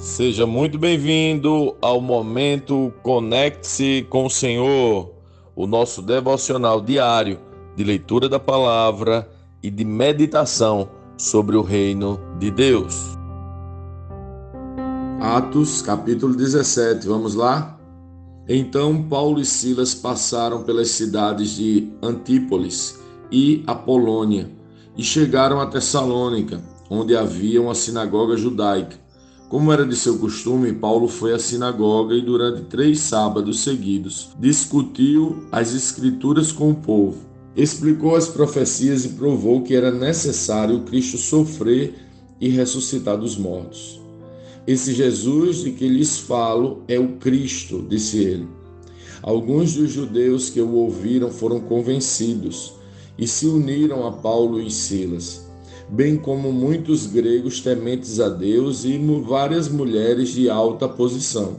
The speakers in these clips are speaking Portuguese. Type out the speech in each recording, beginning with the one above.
Seja muito bem-vindo ao momento Conecte-se com o Senhor, o nosso devocional diário de leitura da palavra e de meditação sobre o reino de Deus. Atos, capítulo 17, vamos lá? Então Paulo e Silas passaram pelas cidades de Antípolis e Apolônia e chegaram a Tessalônica, onde havia uma sinagoga judaica. Como era de seu costume, Paulo foi à sinagoga e durante três sábados seguidos discutiu as Escrituras com o povo. Explicou as profecias e provou que era necessário Cristo sofrer e ressuscitar dos mortos. Esse Jesus de que lhes falo é o Cristo, disse ele. Alguns dos judeus que o ouviram foram convencidos e se uniram a Paulo e Silas bem como muitos gregos tementes a Deus e várias mulheres de alta posição.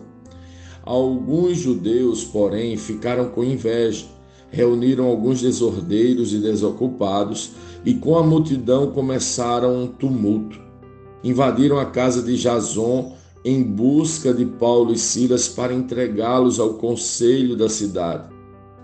Alguns judeus, porém, ficaram com inveja, reuniram alguns desordeiros e desocupados e com a multidão começaram um tumulto. Invadiram a casa de Jason em busca de Paulo e Silas para entregá-los ao conselho da cidade.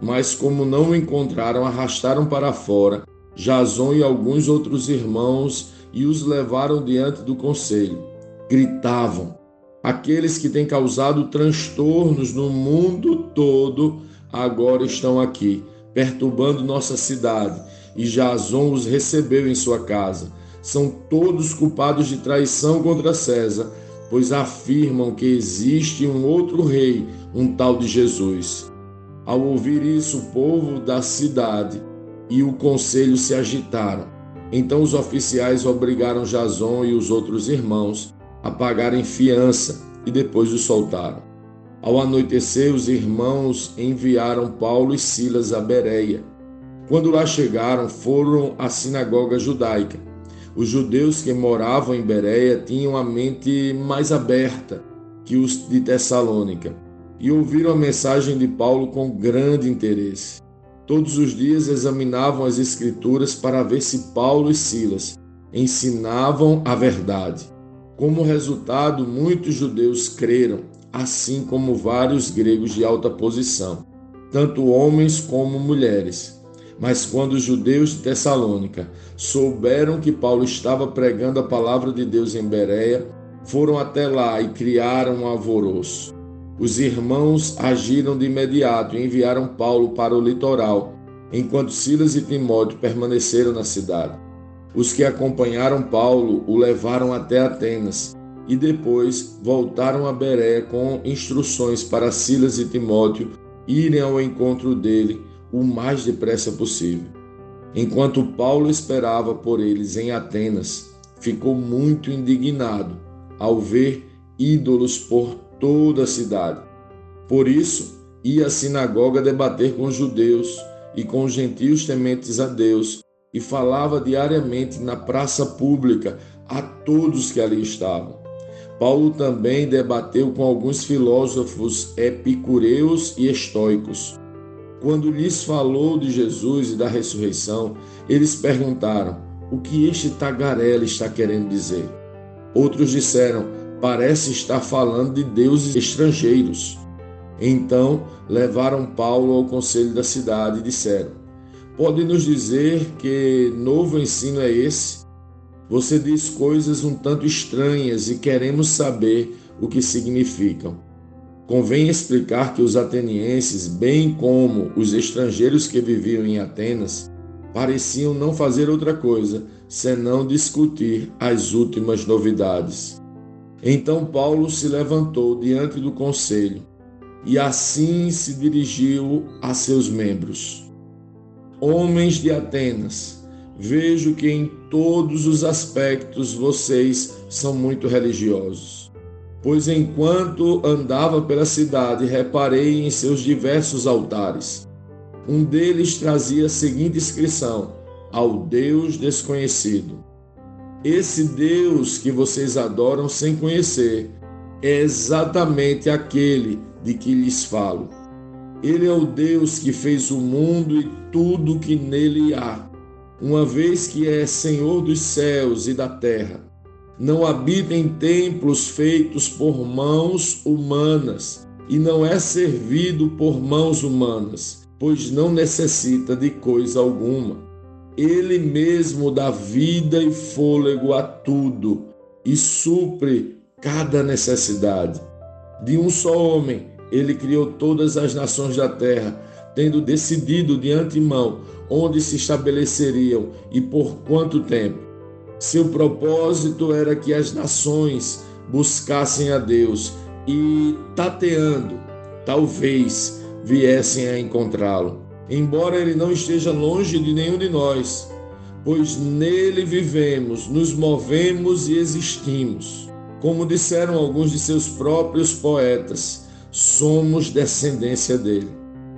Mas, como não o encontraram, arrastaram para fora Jason e alguns outros irmãos e os levaram diante do conselho. Gritavam: Aqueles que têm causado transtornos no mundo todo agora estão aqui, perturbando nossa cidade, e Jason os recebeu em sua casa. São todos culpados de traição contra César, pois afirmam que existe um outro rei, um tal de Jesus. Ao ouvir isso, o povo da cidade e o conselho se agitaram. Então os oficiais obrigaram Jason e os outros irmãos a pagarem fiança e depois os soltaram. Ao anoitecer, os irmãos enviaram Paulo e Silas a Bereia. Quando lá chegaram, foram à sinagoga judaica. Os judeus que moravam em Bereia tinham a mente mais aberta que os de Tessalônica e ouviram a mensagem de Paulo com grande interesse. Todos os dias examinavam as Escrituras para ver se Paulo e Silas ensinavam a verdade. Como resultado, muitos judeus creram, assim como vários gregos de alta posição, tanto homens como mulheres. Mas quando os judeus de Tessalônica souberam que Paulo estava pregando a palavra de Deus em Bereia, foram até lá e criaram um alvoroço. Os irmãos agiram de imediato e enviaram Paulo para o litoral, enquanto Silas e Timóteo permaneceram na cidade. Os que acompanharam Paulo o levaram até Atenas e depois voltaram a Beré com instruções para Silas e Timóteo irem ao encontro dele o mais depressa possível. Enquanto Paulo esperava por eles em Atenas, ficou muito indignado ao ver ídolos por toda a cidade. Por isso, ia à sinagoga debater com os judeus e com os gentios tementes a Deus, e falava diariamente na praça pública a todos que ali estavam. Paulo também debateu com alguns filósofos epicureus e estoicos. Quando lhes falou de Jesus e da ressurreição, eles perguntaram: o que este tagarela está querendo dizer? Outros disseram: parece estar falando de deuses estrangeiros. Então levaram Paulo ao conselho da cidade e disseram: Pode nos dizer que novo ensino é esse? Você diz coisas um tanto estranhas e queremos saber o que significam. Convém explicar que os atenienses, bem como os estrangeiros que viviam em Atenas, pareciam não fazer outra coisa senão discutir as últimas novidades. Então Paulo se levantou diante do conselho e assim se dirigiu a seus membros. Homens de Atenas, vejo que em todos os aspectos vocês são muito religiosos. Pois enquanto andava pela cidade, reparei em seus diversos altares. Um deles trazia a seguinte inscrição: Ao Deus desconhecido. Esse Deus que vocês adoram sem conhecer é exatamente aquele de que lhes falo. Ele é o Deus que fez o mundo e tudo que nele há, uma vez que é Senhor dos céus e da terra. não habita em templos feitos por mãos humanas e não é servido por mãos humanas, pois não necessita de coisa alguma. Ele mesmo dá vida e fôlego a tudo e supre cada necessidade. De um só homem, ele criou todas as nações da terra, tendo decidido de antemão onde se estabeleceriam e por quanto tempo. Seu propósito era que as nações buscassem a Deus e, tateando, talvez viessem a encontrá-lo. Embora ele não esteja longe de nenhum de nós, pois nele vivemos, nos movemos e existimos. Como disseram alguns de seus próprios poetas, somos descendência dele.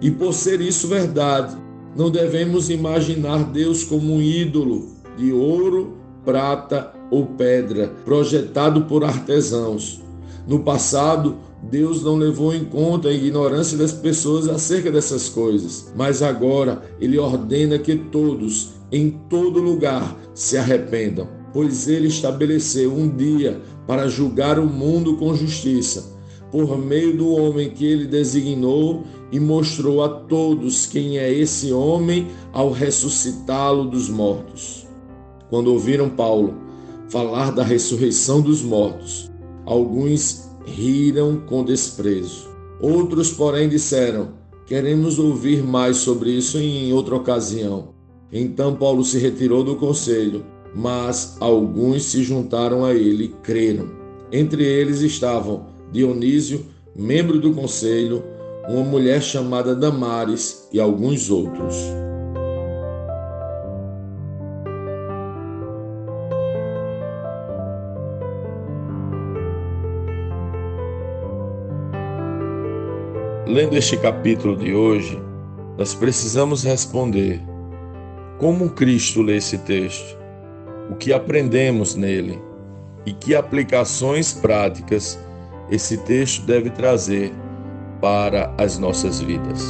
E por ser isso verdade, não devemos imaginar Deus como um ídolo de ouro, prata ou pedra, projetado por artesãos. No passado, Deus não levou em conta a ignorância das pessoas acerca dessas coisas, mas agora Ele ordena que todos, em todo lugar, se arrependam, pois Ele estabeleceu um dia para julgar o mundo com justiça por meio do homem que ele designou e mostrou a todos quem é esse homem ao ressuscitá-lo dos mortos. Quando ouviram Paulo falar da ressurreição dos mortos, alguns riram com desprezo. Outros, porém, disseram: Queremos ouvir mais sobre isso em outra ocasião. Então Paulo se retirou do conselho, mas alguns se juntaram a ele e creram. Entre eles estavam Dionísio, membro do conselho, uma mulher chamada Damares e alguns outros. Lendo este capítulo de hoje, nós precisamos responder: como Cristo lê esse texto? O que aprendemos nele? E que aplicações práticas esse texto deve trazer para as nossas vidas.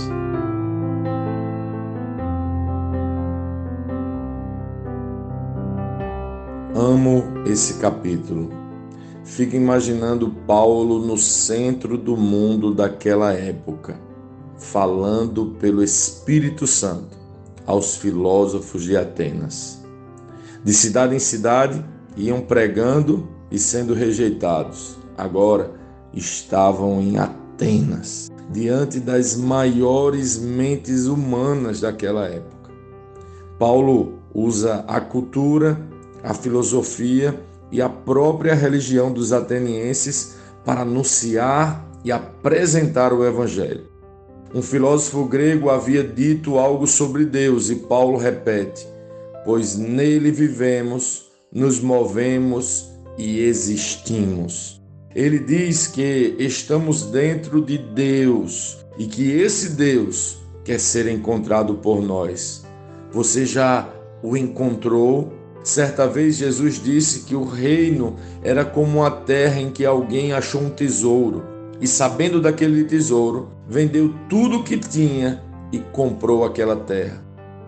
Amo esse capítulo. Fico imaginando Paulo no centro do mundo daquela época, falando pelo Espírito Santo aos filósofos de Atenas. De cidade em cidade iam pregando e sendo rejeitados. Agora, estavam em Atenas, diante das maiores mentes humanas daquela época. Paulo usa a cultura, a filosofia e a própria religião dos atenienses para anunciar e apresentar o Evangelho. Um filósofo grego havia dito algo sobre Deus e Paulo repete: Pois nele vivemos, nos movemos e existimos. Ele diz que estamos dentro de Deus e que esse Deus quer ser encontrado por nós. Você já o encontrou? Certa vez Jesus disse que o reino era como uma terra em que alguém achou um tesouro e, sabendo daquele tesouro, vendeu tudo o que tinha e comprou aquela terra.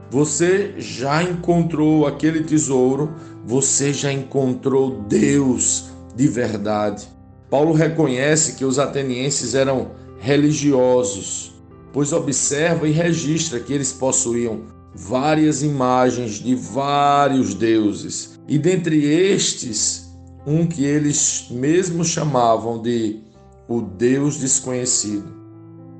Você já encontrou aquele tesouro, você já encontrou Deus de verdade. Paulo reconhece que os atenienses eram religiosos, pois observa e registra que eles possuíam várias imagens de vários deuses, e dentre estes, um que eles mesmos chamavam de o Deus desconhecido.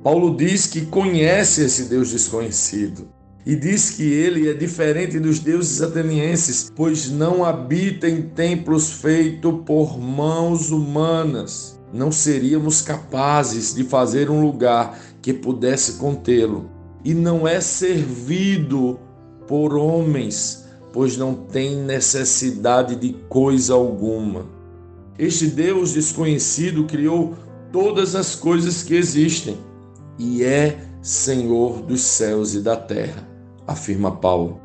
Paulo diz que conhece esse Deus desconhecido e diz que ele é diferente dos deuses atenienses, pois não habita em templos feitos por mãos humanas. Não seríamos capazes de fazer um lugar que pudesse contê-lo. E não é servido por homens, pois não tem necessidade de coisa alguma. Este Deus desconhecido criou todas as coisas que existem e é Senhor dos céus e da terra afirma Paulo.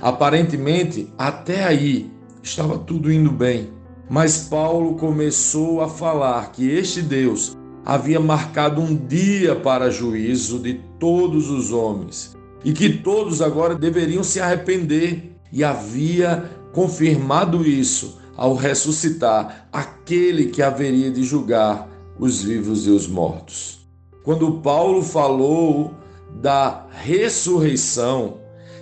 Aparentemente, até aí estava tudo indo bem, mas Paulo começou a falar que este Deus havia marcado um dia para juízo de todos os homens e que todos agora deveriam se arrepender, e havia confirmado isso ao ressuscitar aquele que haveria de julgar os vivos e os mortos. Quando Paulo falou da ressurreição,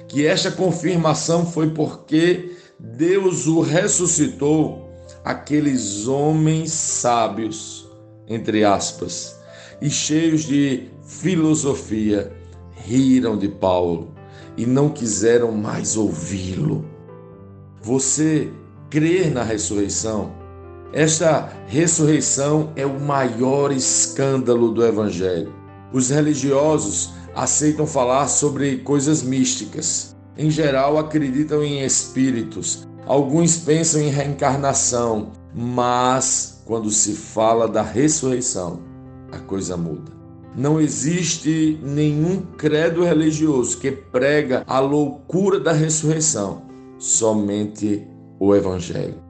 que esta confirmação foi porque Deus o ressuscitou, aqueles homens sábios, entre aspas, e cheios de filosofia, riram de Paulo e não quiseram mais ouvi-lo. Você crê na ressurreição? Esta ressurreição é o maior escândalo do Evangelho. Os religiosos aceitam falar sobre coisas místicas. Em geral, acreditam em espíritos. Alguns pensam em reencarnação, mas quando se fala da ressurreição, a coisa muda. Não existe nenhum credo religioso que prega a loucura da ressurreição, somente o Evangelho.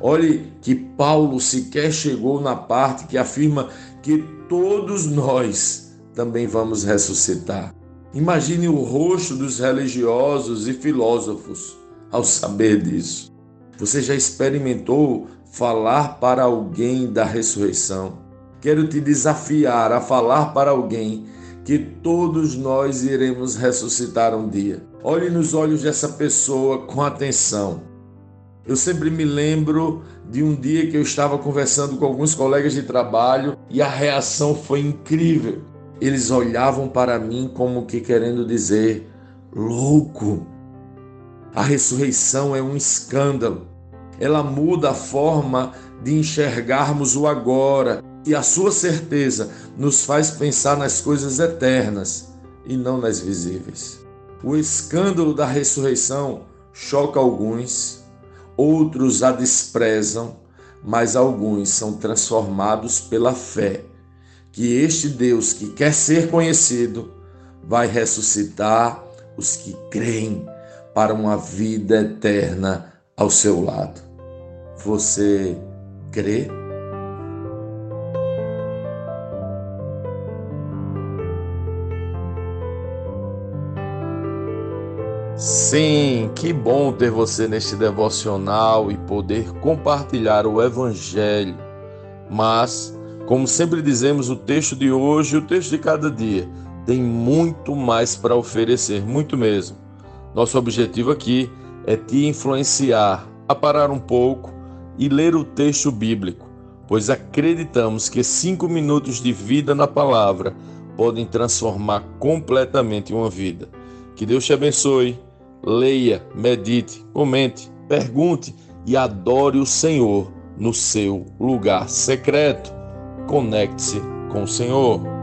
Olhe que Paulo sequer chegou na parte que afirma que todos nós também vamos ressuscitar. Imagine o rosto dos religiosos e filósofos ao saber disso. Você já experimentou falar para alguém da ressurreição? Quero te desafiar a falar para alguém que todos nós iremos ressuscitar um dia. Olhe nos olhos dessa pessoa com atenção. Eu sempre me lembro de um dia que eu estava conversando com alguns colegas de trabalho e a reação foi incrível. Eles olhavam para mim como que querendo dizer: louco. A ressurreição é um escândalo. Ela muda a forma de enxergarmos o agora e a sua certeza nos faz pensar nas coisas eternas e não nas visíveis. O escândalo da ressurreição choca alguns, outros a desprezam, mas alguns são transformados pela fé que este Deus que quer ser conhecido vai ressuscitar os que creem para uma vida eterna ao seu lado. Você crê? Sim, que bom ter você neste devocional e poder compartilhar o Evangelho. Mas, como sempre dizemos, o texto de hoje o texto de cada dia tem muito mais para oferecer, muito mesmo. Nosso objetivo aqui é te influenciar a parar um pouco e ler o texto bíblico, pois acreditamos que cinco minutos de vida na palavra podem transformar completamente uma vida. Que Deus te abençoe leia, medite, comente, pergunte e adore o Senhor no seu lugar secreto. Conecte-se com o Senhor.